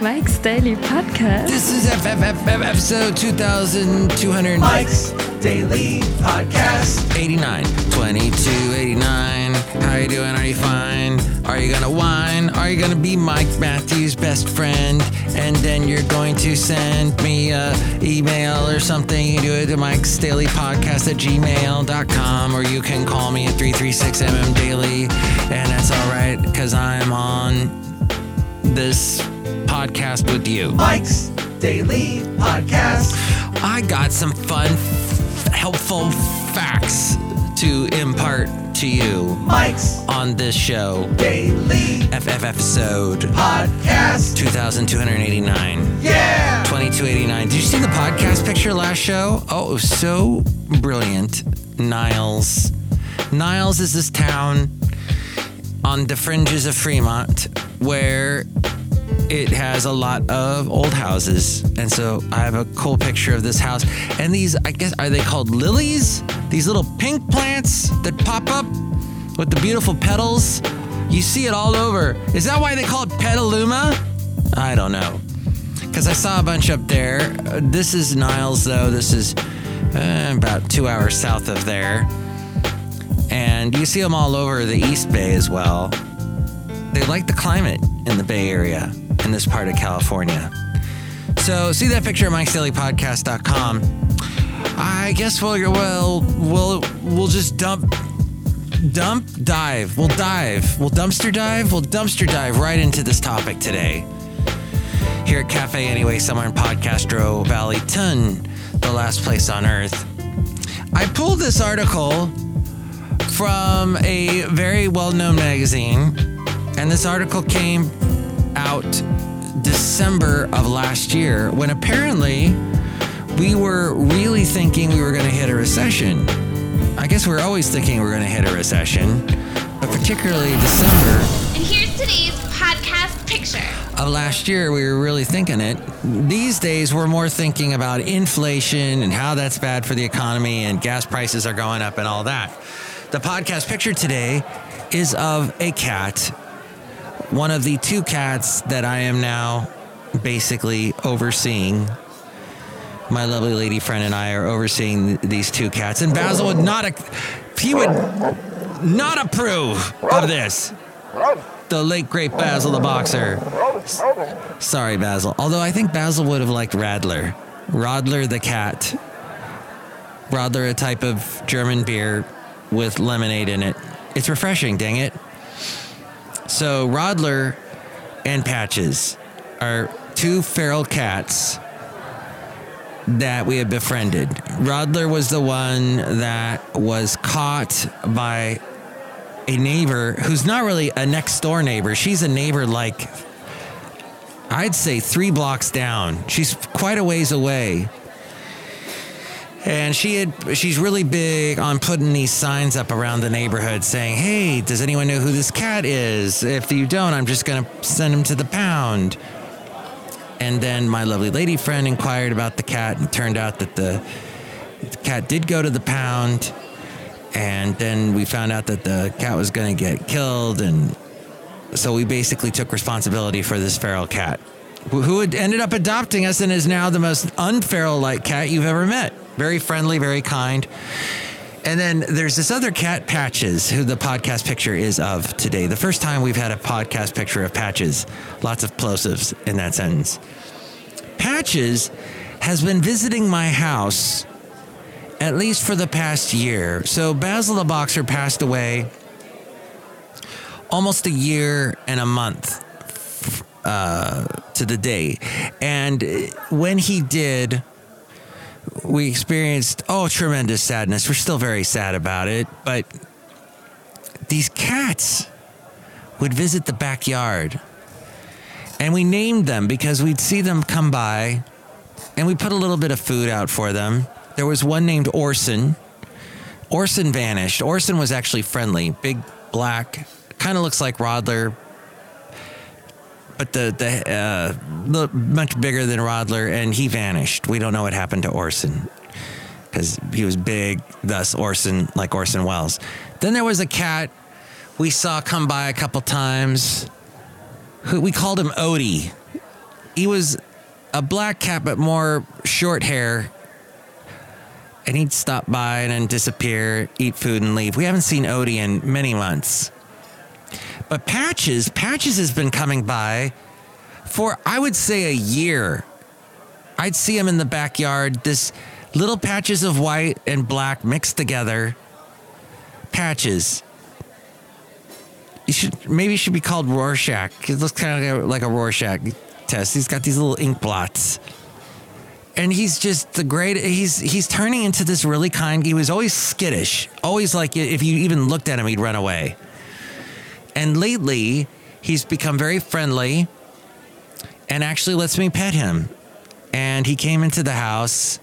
Mike's Daily Podcast. This is FFF episode 2200. Mike's Daily Podcast. 89, 22, 89. How you doing? Are you fine? Are you gonna whine? Are you gonna be Mike Matthews' best friend? And then you're going to send me a email or something. You do it to Mike's Daily Podcast at gmail.com or you can call me at 336mm Daily. And that's all right because I'm on this podcast with you. Mike's Daily Podcast. I got some fun, helpful facts to impart to you Mike's on this show. Daily FF episode Podcast. 2289. Yeah. 2289. Did you see the podcast picture last show? Oh, it was so brilliant. Niles. Niles is this town on the fringes of Fremont where it has a lot of old houses. And so I have a cool picture of this house. And these, I guess, are they called lilies? These little pink plants that pop up with the beautiful petals. You see it all over. Is that why they call it petaluma? I don't know. Because I saw a bunch up there. Uh, This is Niles, though. This is uh, about two hours south of there. And you see them all over the East Bay as well. They like the climate in the Bay Area in this part of California. So see that picture at Mike'sDailyPodcast.com. I guess we'll we'll we'll we'll just dump dump dive. We'll dive. We'll dumpster dive. We'll dumpster dive right into this topic today. Here at Cafe Anyway, somewhere in Podcastro Valley, Ton, the last place on earth. I pulled this article from a very well-known magazine, and this article came out December of last year when apparently we were really thinking we were going to hit a recession. I guess we're always thinking we're going to hit a recession, but particularly December And here's today's podcast picture. of last year, we were really thinking it. These days, we're more thinking about inflation and how that's bad for the economy and gas prices are going up and all that. The podcast picture today is of a cat, one of the two cats that I am now basically overseeing. My lovely lady friend and I are overseeing these two cats, and Basil would not, he would not approve of this the late great Basil the boxer. Sorry, Basil. Although I think Basil would have liked Radler. Rodler the cat. Rodler, a type of German beer with lemonade in it. It's refreshing, dang it. So, Rodler and Patches are two feral cats that we have befriended. Rodler was the one that was caught by a neighbor who's not really a next door neighbor. She's a neighbor like I'd say three blocks down. She's quite a ways away. And she had she's really big on putting these signs up around the neighborhood saying, Hey, does anyone know who this cat is? If you don't, I'm just gonna send him to the pound. And then my lovely lady friend inquired about the cat, and turned out that the, the cat did go to the pound and then we found out that the cat was going to get killed and so we basically took responsibility for this feral cat who who had ended up adopting us and is now the most unferal like cat you've ever met very friendly very kind and then there's this other cat patches who the podcast picture is of today the first time we've had a podcast picture of patches lots of plosives in that sentence patches has been visiting my house at least for the past year. So Basil the Boxer passed away almost a year and a month uh, to the day. And when he did, we experienced, oh, tremendous sadness. We're still very sad about it. But these cats would visit the backyard. And we named them because we'd see them come by and we put a little bit of food out for them. There was one named Orson. Orson vanished. Orson was actually friendly, big, black, kind of looks like Rodler, but the the uh, much bigger than Rodler, and he vanished. We don't know what happened to Orson because he was big, thus Orson, like Orson Welles. Then there was a cat we saw come by a couple times. Who we called him Odie. He was a black cat, but more short hair. And he'd stop by and then disappear, eat food, and leave. We haven't seen Odie in many months. But Patches, Patches has been coming by for, I would say, a year. I'd see him in the backyard, this little patches of white and black mixed together. Patches. You should maybe should be called Rorschach. It looks kind of like a, like a Rorschach test. He's got these little ink blots. And he's just the great. He's he's turning into this really kind. He was always skittish, always like if you even looked at him, he'd run away. And lately, he's become very friendly, and actually lets me pet him. And he came into the house.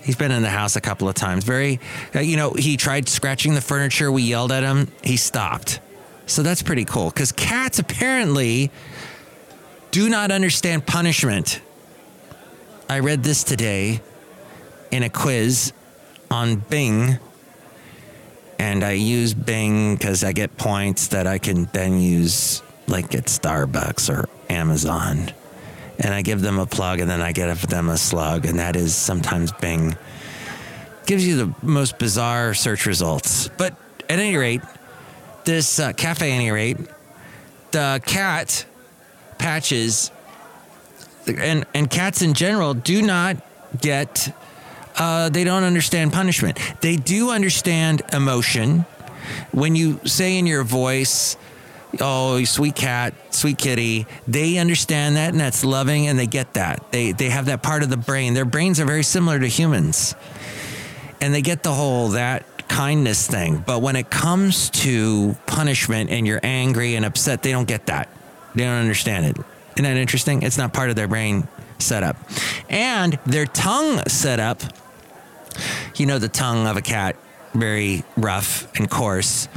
He's been in the house a couple of times. Very, uh, you know, he tried scratching the furniture. We yelled at him. He stopped. So that's pretty cool because cats apparently do not understand punishment. I read this today in a quiz on Bing. And I use Bing because I get points that I can then use like at Starbucks or Amazon. And I give them a plug and then I get them a slug. And that is sometimes Bing. Gives you the most bizarre search results. But at any rate, this uh, cafe, any rate, the cat patches and and cats in general do not get uh, they don't understand punishment. They do understand emotion. When you say in your voice, "Oh, sweet cat, sweet kitty," they understand that, and that's loving, and they get that. They they have that part of the brain. Their brains are very similar to humans, and they get the whole that kindness thing. But when it comes to punishment and you're angry and upset, they don't get that. They don't understand it. Isn't that interesting? It's not part of their brain setup. And their tongue setup, you know, the tongue of a cat, very rough and coarse.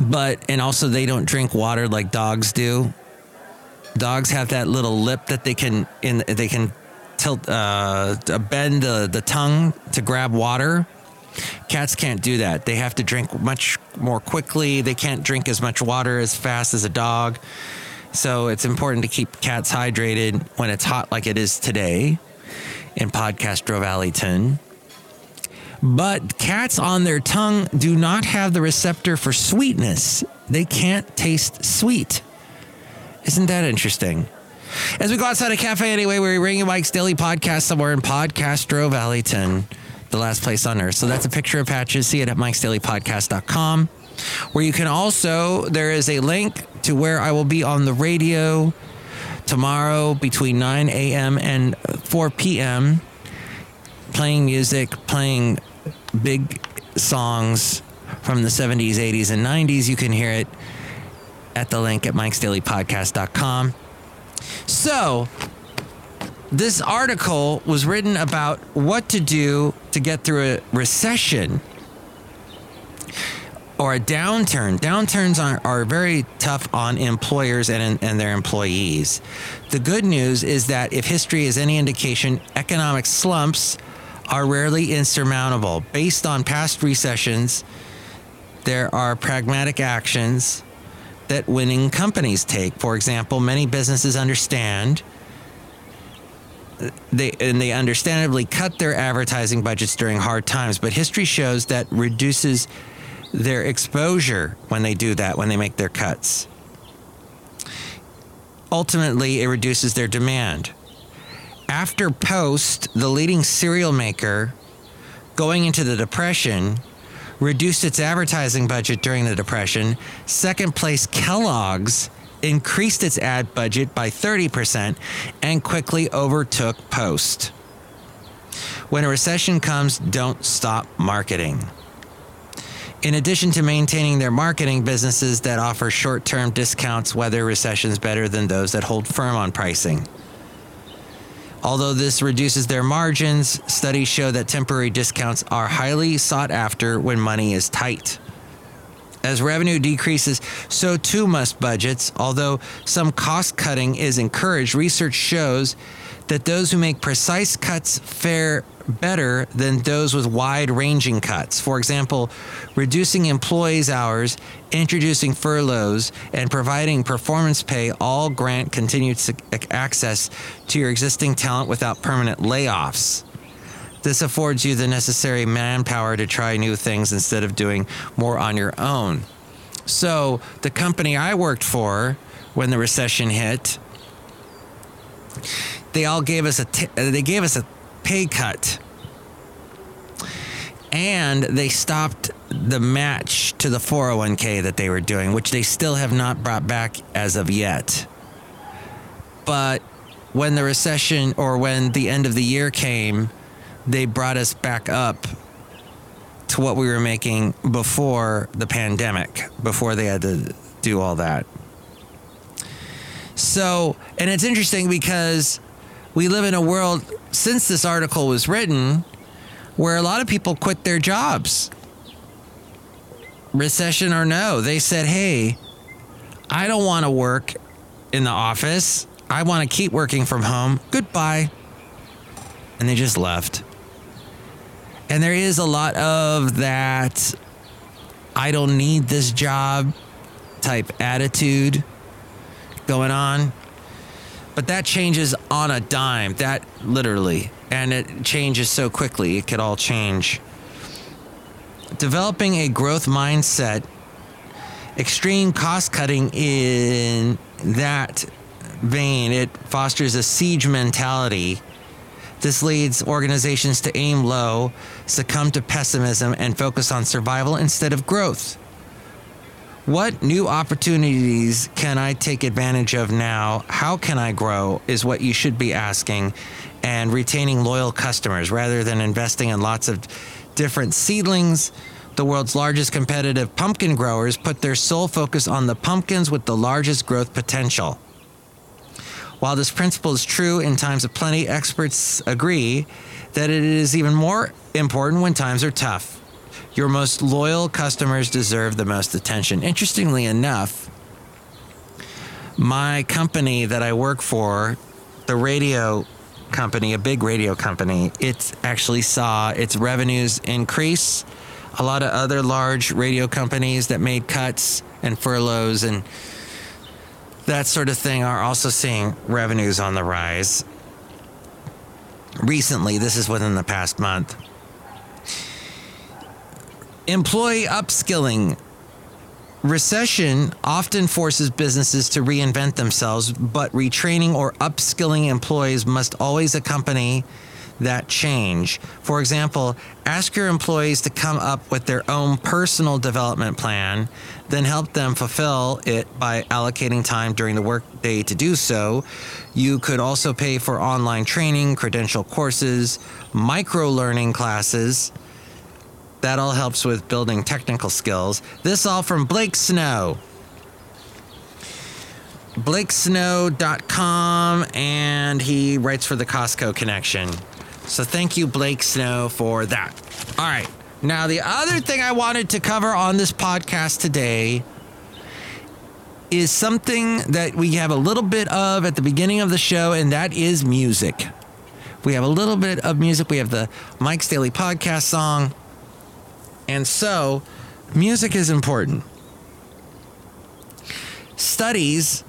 But, and also they don't drink water like dogs do. Dogs have that little lip that they can, in, they can tilt, uh, bend the, the tongue to grab water. Cats can't do that. They have to drink much more quickly. They can't drink as much water as fast as a dog. So it's important to keep cats hydrated when it's hot like it is today in Podcastro Valleyton. But cats on their tongue do not have the receptor for sweetness. They can't taste sweet. Isn't that interesting? As we go outside a cafe anyway, we're bringing Mike's Daily Podcast somewhere in Podcastro Valleyton, the last place on earth. So that's a picture of Patches. See it at mikesdailypodcast.com where you can also, there is a link to where I will be on the radio tomorrow between 9 a.m. and 4 p.m. playing music, playing big songs from the 70s, 80s, and 90s. You can hear it at the link at mikesdailypodcast.com. So, this article was written about what to do to get through a recession or a downturn. Downturns are, are very tough on employers and, and their employees. The good news is that if history is any indication, economic slumps are rarely insurmountable. Based on past recessions, there are pragmatic actions that winning companies take. For example, many businesses understand they and they understandably cut their advertising budgets during hard times, but history shows that reduces their exposure when they do that, when they make their cuts. Ultimately, it reduces their demand. After Post, the leading cereal maker, going into the Depression, reduced its advertising budget during the Depression. Second place, Kellogg's increased its ad budget by 30% and quickly overtook Post. When a recession comes, don't stop marketing. In addition to maintaining their marketing businesses that offer short term discounts, weather recessions better than those that hold firm on pricing. Although this reduces their margins, studies show that temporary discounts are highly sought after when money is tight. As revenue decreases, so too must budgets. Although some cost cutting is encouraged, research shows that those who make precise cuts fare better than those with wide ranging cuts. For example, reducing employees' hours, introducing furloughs, and providing performance pay all grant continued access to your existing talent without permanent layoffs. This affords you the necessary manpower to try new things instead of doing more on your own. So, the company I worked for when the recession hit, they all gave us a t- they gave us a pay cut. And they stopped the match to the 401k that they were doing, which they still have not brought back as of yet. But when the recession or when the end of the year came, they brought us back up to what we were making before the pandemic, before they had to do all that. So, and it's interesting because we live in a world since this article was written where a lot of people quit their jobs. Recession or no, they said, hey, I don't want to work in the office. I want to keep working from home. Goodbye. And they just left. And there is a lot of that I don't need this job type attitude going on. But that changes on a dime, that literally. And it changes so quickly, it could all change. Developing a growth mindset, extreme cost cutting in that vein, it fosters a siege mentality. This leads organizations to aim low, succumb to pessimism, and focus on survival instead of growth. What new opportunities can I take advantage of now? How can I grow? Is what you should be asking, and retaining loyal customers rather than investing in lots of different seedlings. The world's largest competitive pumpkin growers put their sole focus on the pumpkins with the largest growth potential. While this principle is true in times of plenty, experts agree that it is even more important when times are tough. Your most loyal customers deserve the most attention. Interestingly enough, my company that I work for, the radio company, a big radio company, it actually saw its revenues increase. A lot of other large radio companies that made cuts and furloughs and that sort of thing are also seeing revenues on the rise. Recently, this is within the past month. Employee upskilling. Recession often forces businesses to reinvent themselves, but retraining or upskilling employees must always accompany that change. For example, ask your employees to come up with their own personal development plan, then help them fulfill it by allocating time during the workday to do so. You could also pay for online training, credential courses, micro learning classes. That all helps with building technical skills. This all from Blake Snow. BlakeSnow.com, and he writes for the Costco Connection. So thank you, Blake Snow, for that. All right. Now, the other thing I wanted to cover on this podcast today is something that we have a little bit of at the beginning of the show, and that is music. We have a little bit of music. We have the Mike's Daily Podcast song. And so, music is important. Studies,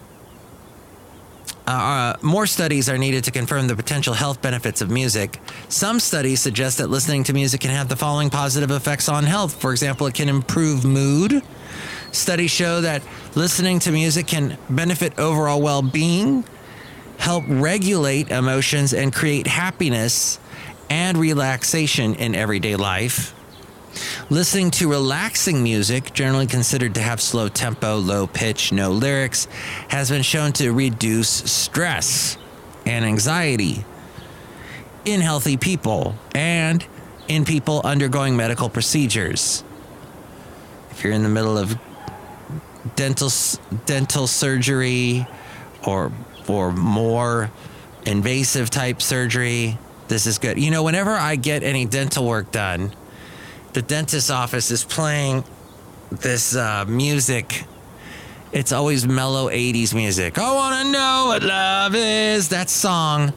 uh, more studies are needed to confirm the potential health benefits of music. Some studies suggest that listening to music can have the following positive effects on health. For example, it can improve mood. Studies show that listening to music can benefit overall well being, help regulate emotions, and create happiness and relaxation in everyday life. Listening to relaxing music, generally considered to have slow tempo, low pitch, no lyrics, has been shown to reduce stress and anxiety in healthy people and in people undergoing medical procedures. If you're in the middle of dental dental surgery or or more invasive type surgery, this is good. You know, whenever I get any dental work done, the dentist's office is playing this uh, music. It's always mellow 80s music. I want to know what love is. That song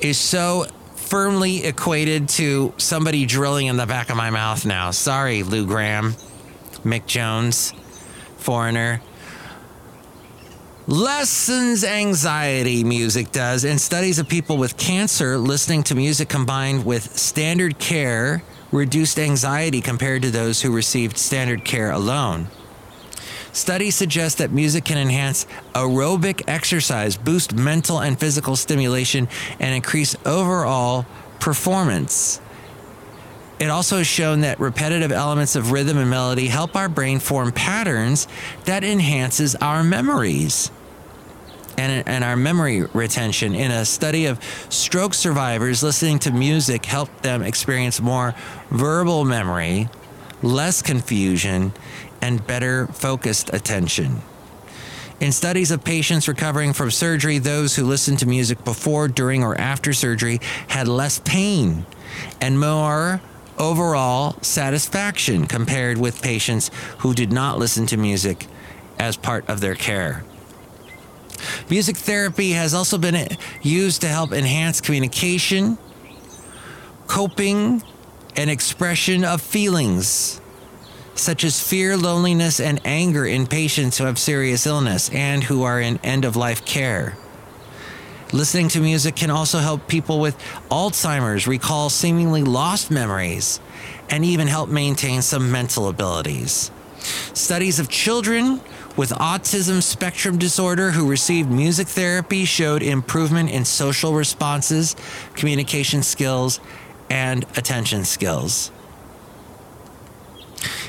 is so firmly equated to somebody drilling in the back of my mouth now. Sorry, Lou Gramm, Mick Jones, foreigner. Lessens anxiety, music does. In studies of people with cancer, listening to music combined with standard care reduced anxiety compared to those who received standard care alone. Studies suggest that music can enhance aerobic exercise, boost mental and physical stimulation, and increase overall performance. It also has shown that repetitive elements of rhythm and melody help our brain form patterns that enhances our memories and, and our memory retention. In a study of stroke survivors, listening to music helped them experience more verbal memory, less confusion, and better focused attention. In studies of patients recovering from surgery, those who listened to music before, during, or after surgery had less pain and more overall satisfaction compared with patients who did not listen to music as part of their care. Music therapy has also been used to help enhance communication, coping, and expression of feelings such as fear, loneliness, and anger in patients who have serious illness and who are in end of life care. Listening to music can also help people with Alzheimer's recall seemingly lost memories and even help maintain some mental abilities. Studies of children with autism spectrum disorder who received music therapy showed improvement in social responses, communication skills, and attention skills.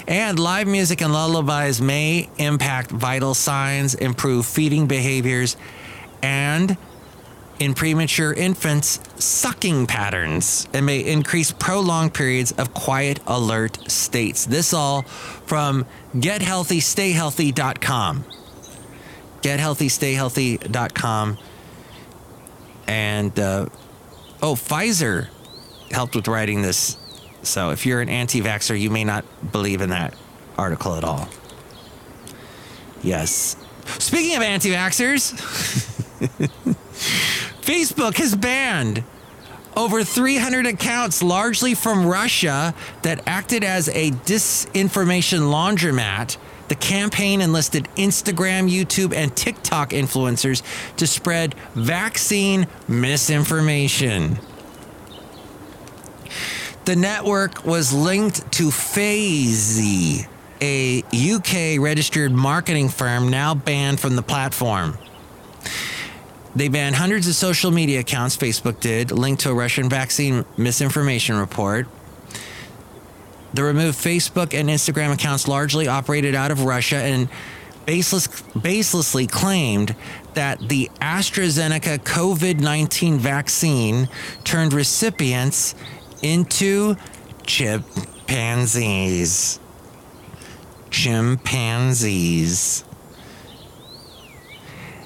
And live music and lullabies may impact vital signs, improve feeding behaviors, and in premature infants, sucking patterns, and may increase prolonged periods of quiet alert states. This all from gethealthystayhealthy.com. Gethealthystayhealthy.com. And, uh, oh, Pfizer helped with writing this so if you're an anti vaxxer, you may not believe in that article at all. Yes. Speaking of anti vaxxers, Facebook has banned over 300 accounts, largely from Russia, that acted as a disinformation laundromat. The campaign enlisted Instagram, YouTube, and TikTok influencers to spread vaccine misinformation. The network was linked to Fazze, a UK registered marketing firm now banned from the platform. They banned hundreds of social media accounts, Facebook did, linked to a Russian vaccine misinformation report. The removed Facebook and Instagram accounts largely operated out of Russia and baseless, baselessly claimed that the AstraZeneca COVID 19 vaccine turned recipients into chimpanzees. Chimpanzees.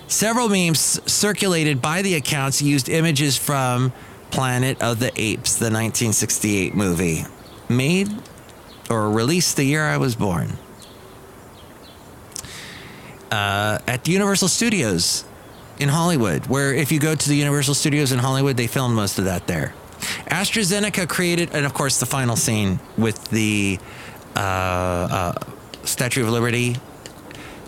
Several memes circulated by the accounts used images from Planet of the Apes, the 1968 movie, made or released the year I was born. Uh, at the Universal Studios in Hollywood, where if you go to the Universal Studios in Hollywood, they filmed most of that there. AstraZeneca created, and of course, the final scene with the uh, uh, Statue of Liberty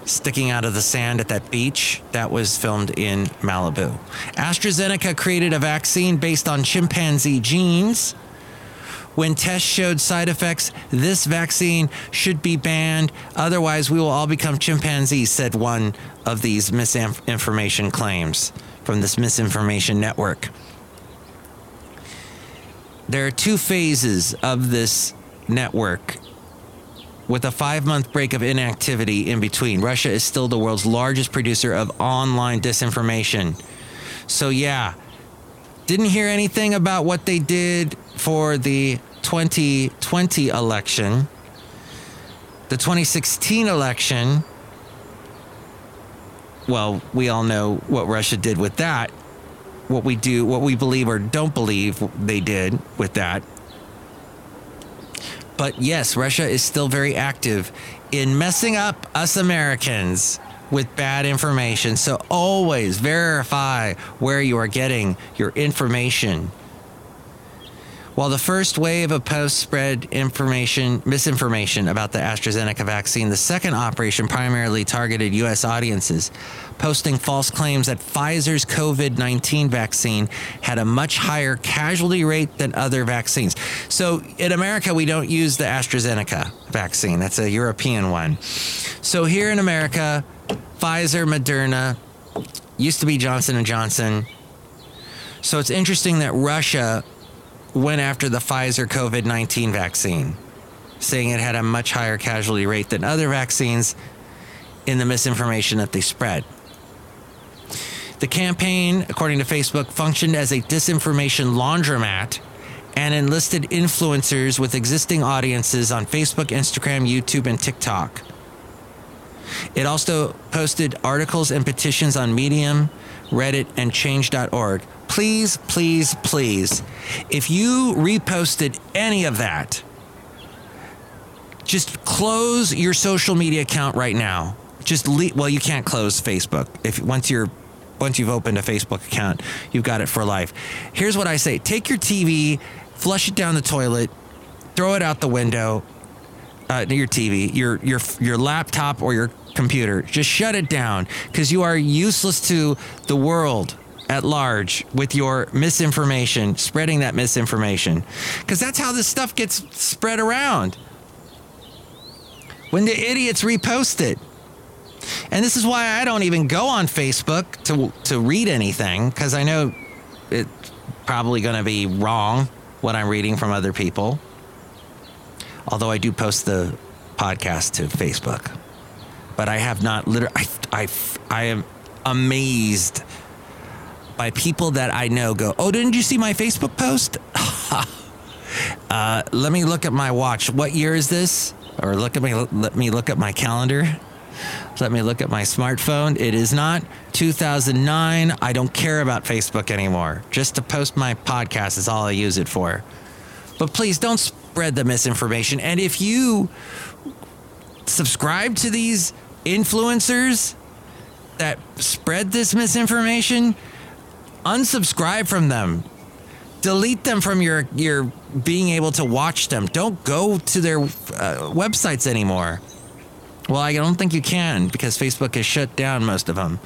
sticking out of the sand at that beach. That was filmed in Malibu. AstraZeneca created a vaccine based on chimpanzee genes. When tests showed side effects, this vaccine should be banned. Otherwise, we will all become chimpanzees, said one of these misinformation claims from this misinformation network. There are two phases of this network with a five month break of inactivity in between. Russia is still the world's largest producer of online disinformation. So, yeah, didn't hear anything about what they did for the 2020 election. The 2016 election, well, we all know what Russia did with that what we do, what we believe or don't believe they did with that. But yes, Russia is still very active in messing up us Americans with bad information. So always verify where you are getting your information. While the first wave of posts spread information, misinformation about the AstraZeneca vaccine, the second operation primarily targeted U.S. audiences, posting false claims that Pfizer's COVID 19 vaccine had a much higher casualty rate than other vaccines. So in America, we don't use the AstraZeneca vaccine, that's a European one. So here in America, Pfizer, Moderna, used to be Johnson and Johnson. So it's interesting that Russia went after the Pfizer COVID 19 vaccine, saying it had a much higher casualty rate than other vaccines in the misinformation that they spread. The campaign, according to Facebook, functioned as a disinformation laundromat and enlisted influencers with existing audiences on Facebook, Instagram, YouTube, and TikTok. It also posted articles and petitions on Medium, Reddit, and Change.org. Please, please, please, if you reposted any of that, just close your social media account right now. Just leave. well, you can't close Facebook if once you're once you've opened a Facebook account, you've got it for life. Here's what I say: take your TV, flush it down the toilet, throw it out the window. Uh, your TV, your your your laptop or your computer. Just shut it down because you are useless to the world at large with your misinformation, spreading that misinformation. Because that's how this stuff gets spread around. When the idiots repost it. And this is why I don't even go on Facebook to to read anything because I know it's probably going to be wrong what I'm reading from other people. Although I do post the podcast to Facebook, but I have not literally. I, I, I am amazed by people that I know. Go, oh, didn't you see my Facebook post? uh, let me look at my watch. What year is this? Or look at me. Let me look at my calendar. Let me look at my smartphone. It is not 2009. I don't care about Facebook anymore. Just to post my podcast is all I use it for. But please don't spread the misinformation. And if you subscribe to these influencers that spread this misinformation, unsubscribe from them. Delete them from your your being able to watch them. Don't go to their uh, websites anymore. Well, I don't think you can because Facebook has shut down most of them.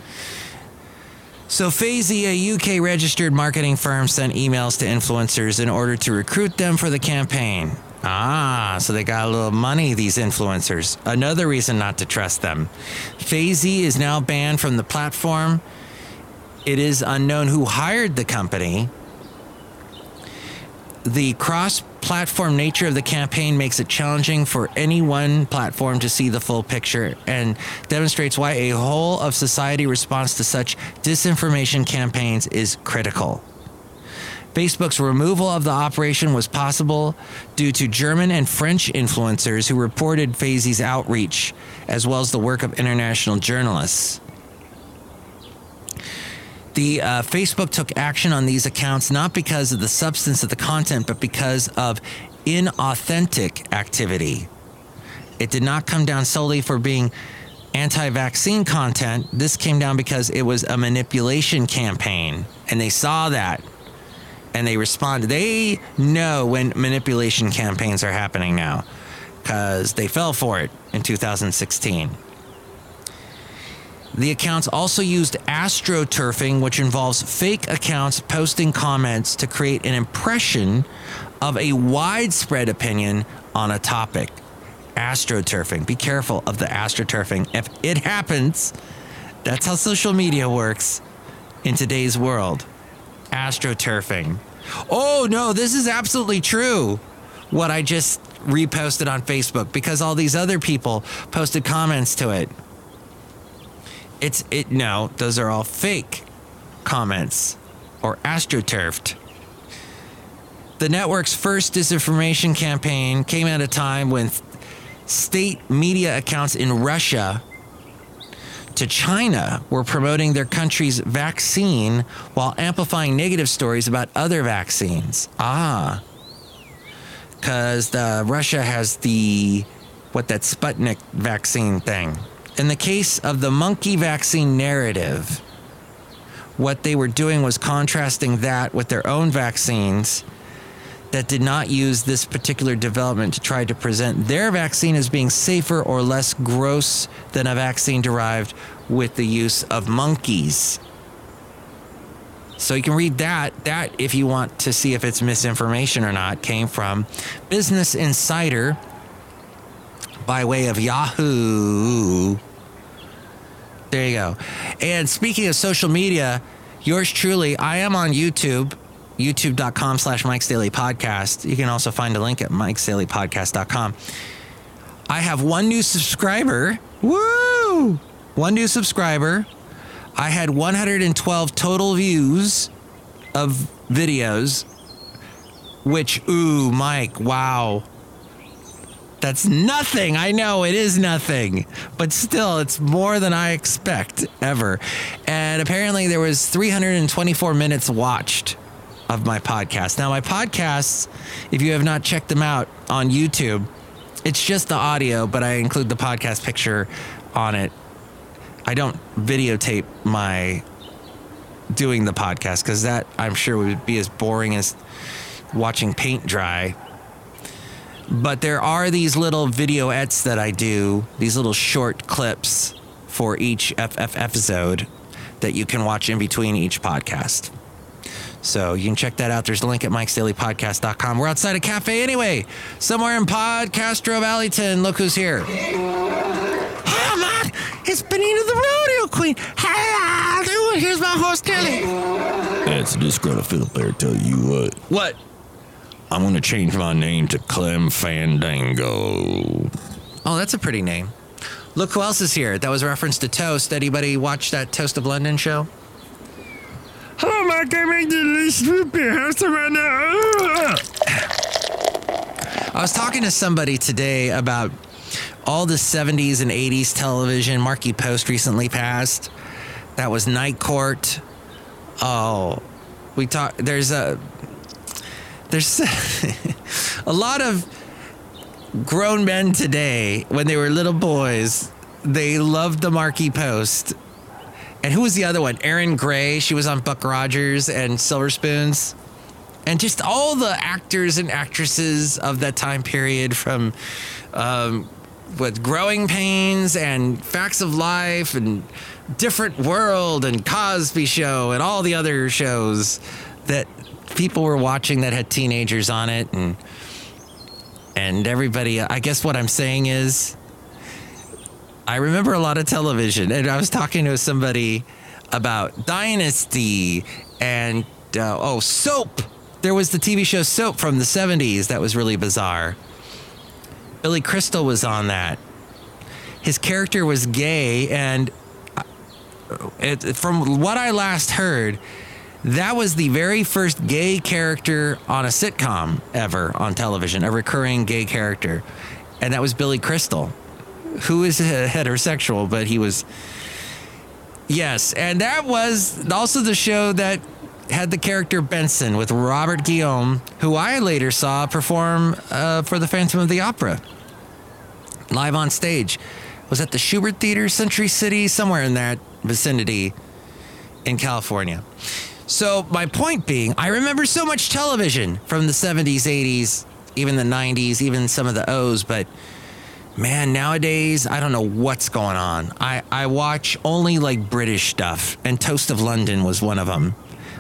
So, Fazze, a UK registered marketing firm, sent emails to influencers in order to recruit them for the campaign. Ah, so they got a little money, these influencers. Another reason not to trust them. Fazze is now banned from the platform. It is unknown who hired the company. The cross platform nature of the campaign makes it challenging for any one platform to see the full picture and demonstrates why a whole of society response to such disinformation campaigns is critical. Facebook's removal of the operation was possible due to German and French influencers who reported Fazze's outreach, as well as the work of international journalists. The uh, Facebook took action on these accounts not because of the substance of the content, but because of inauthentic activity. It did not come down solely for being anti vaccine content. This came down because it was a manipulation campaign, and they saw that and they responded. They know when manipulation campaigns are happening now because they fell for it in 2016. The accounts also used astroturfing, which involves fake accounts posting comments to create an impression of a widespread opinion on a topic. Astroturfing. Be careful of the astroturfing. If it happens, that's how social media works in today's world. Astroturfing. Oh, no, this is absolutely true. What I just reposted on Facebook because all these other people posted comments to it. It's it no, those are all fake comments or astroturfed. The network's first disinformation campaign came at a time when state media accounts in Russia to China were promoting their country's vaccine while amplifying negative stories about other vaccines. Ah. Cuz the Russia has the what that Sputnik vaccine thing in the case of the monkey vaccine narrative, what they were doing was contrasting that with their own vaccines that did not use this particular development to try to present their vaccine as being safer or less gross than a vaccine derived with the use of monkeys. So you can read that. That, if you want to see if it's misinformation or not, came from Business Insider by way of Yahoo. There you go. And speaking of social media, yours truly, I am on YouTube, youtube.com slash Mike's Daily Podcast. You can also find a link at Mike's Daily Podcast.com. I have one new subscriber. Woo! One new subscriber. I had 112 total views of videos, which, ooh, Mike, wow. That's nothing. I know it is nothing, but still, it's more than I expect ever. And apparently, there was 324 minutes watched of my podcast. Now, my podcasts, if you have not checked them out on YouTube, it's just the audio, but I include the podcast picture on it. I don't videotape my doing the podcast because that I'm sure would be as boring as watching paint dry. But there are these little videoettes that I do, these little short clips for each FF episode that you can watch in between each podcast. So you can check that out. There's a link at mikesdailypodcast.com. We're outside a cafe anyway, somewhere in Podcastro Valleyton. Look who's here. Oh, Hi, man. It's Benita the Rodeo Queen. How you doing? Here's my horse, Kelly. That's just gonna fit up there. Tell you what, What? I'm gonna change my name to Clem Fandango. Oh, that's a pretty name. Look who else is here. That was a reference to Toast. Anybody watch that Toast of London show? Oh my god, make the least root beer house right now. I was talking to somebody today about all the 70s and 80s television. Markie Post recently passed. That was Night Court. Oh, we talk. There's a there's a lot of grown men today when they were little boys. They loved the Markie Post. And who was the other one? Erin Gray. She was on Buck Rogers and Silver Spoons and just all the actors and actresses of that time period from um, with growing pains and facts of life and different world and cosby show and all the other shows that people were watching that had teenagers on it and and everybody i guess what i'm saying is i remember a lot of television and i was talking to somebody about dynasty and uh, oh soap. There was the tv show soap from the 70s that was really bizarre. Billy crystal was on that. His character was gay and uh, it, from what i last heard that was the very first gay character on a sitcom ever on television, a recurring gay character. And that was Billy Crystal, who is heterosexual, but he was. Yes. And that was also the show that had the character Benson with Robert Guillaume, who I later saw perform uh, for the Phantom of the Opera live on stage. Was at the Shubert Theater, Century City, somewhere in that vicinity in California. So my point being, I remember so much television from the 70s, 80s, even the 90s, even some of the O's, but man, nowadays I don't know what's going on. I, I watch only like British stuff, and Toast of London was one of them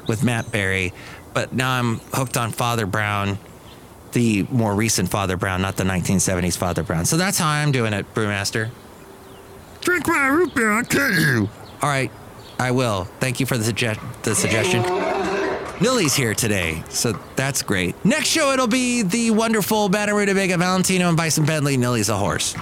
with Matt Berry. But now I'm hooked on Father Brown, the more recent Father Brown, not the 1970s Father Brown. So that's how I'm doing it, Brewmaster. Drink my root beer, I'll kill you. All right, I will. Thank you for the, suge- the suggestion. Lily's here today, so that's great. Next show, it'll be the wonderful Bannerita Vega Valentino and Bison Bentley. Nilly's a horse.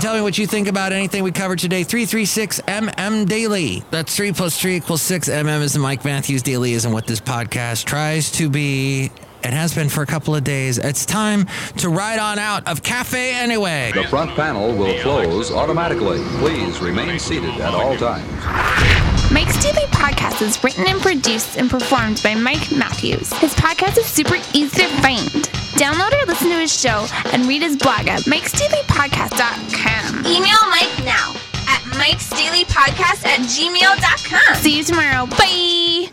Tell me what you think about anything we covered today. 336 MM Daily. That's 3 plus 3 equals 6. MM is the Mike Matthews Daily, is and what this podcast tries to be and has been for a couple of days. It's time to ride on out of Cafe Anyway. The front panel will close automatically. Please remain seated at all times. Mike's Daily Podcast is written and produced and performed by Mike Matthews. His podcast is super easy to find. Download or listen to his show and read his blog at mikesdailypodcast.com. Email Mike now at mikesdailypodcast at gmail.com. See you tomorrow. Bye.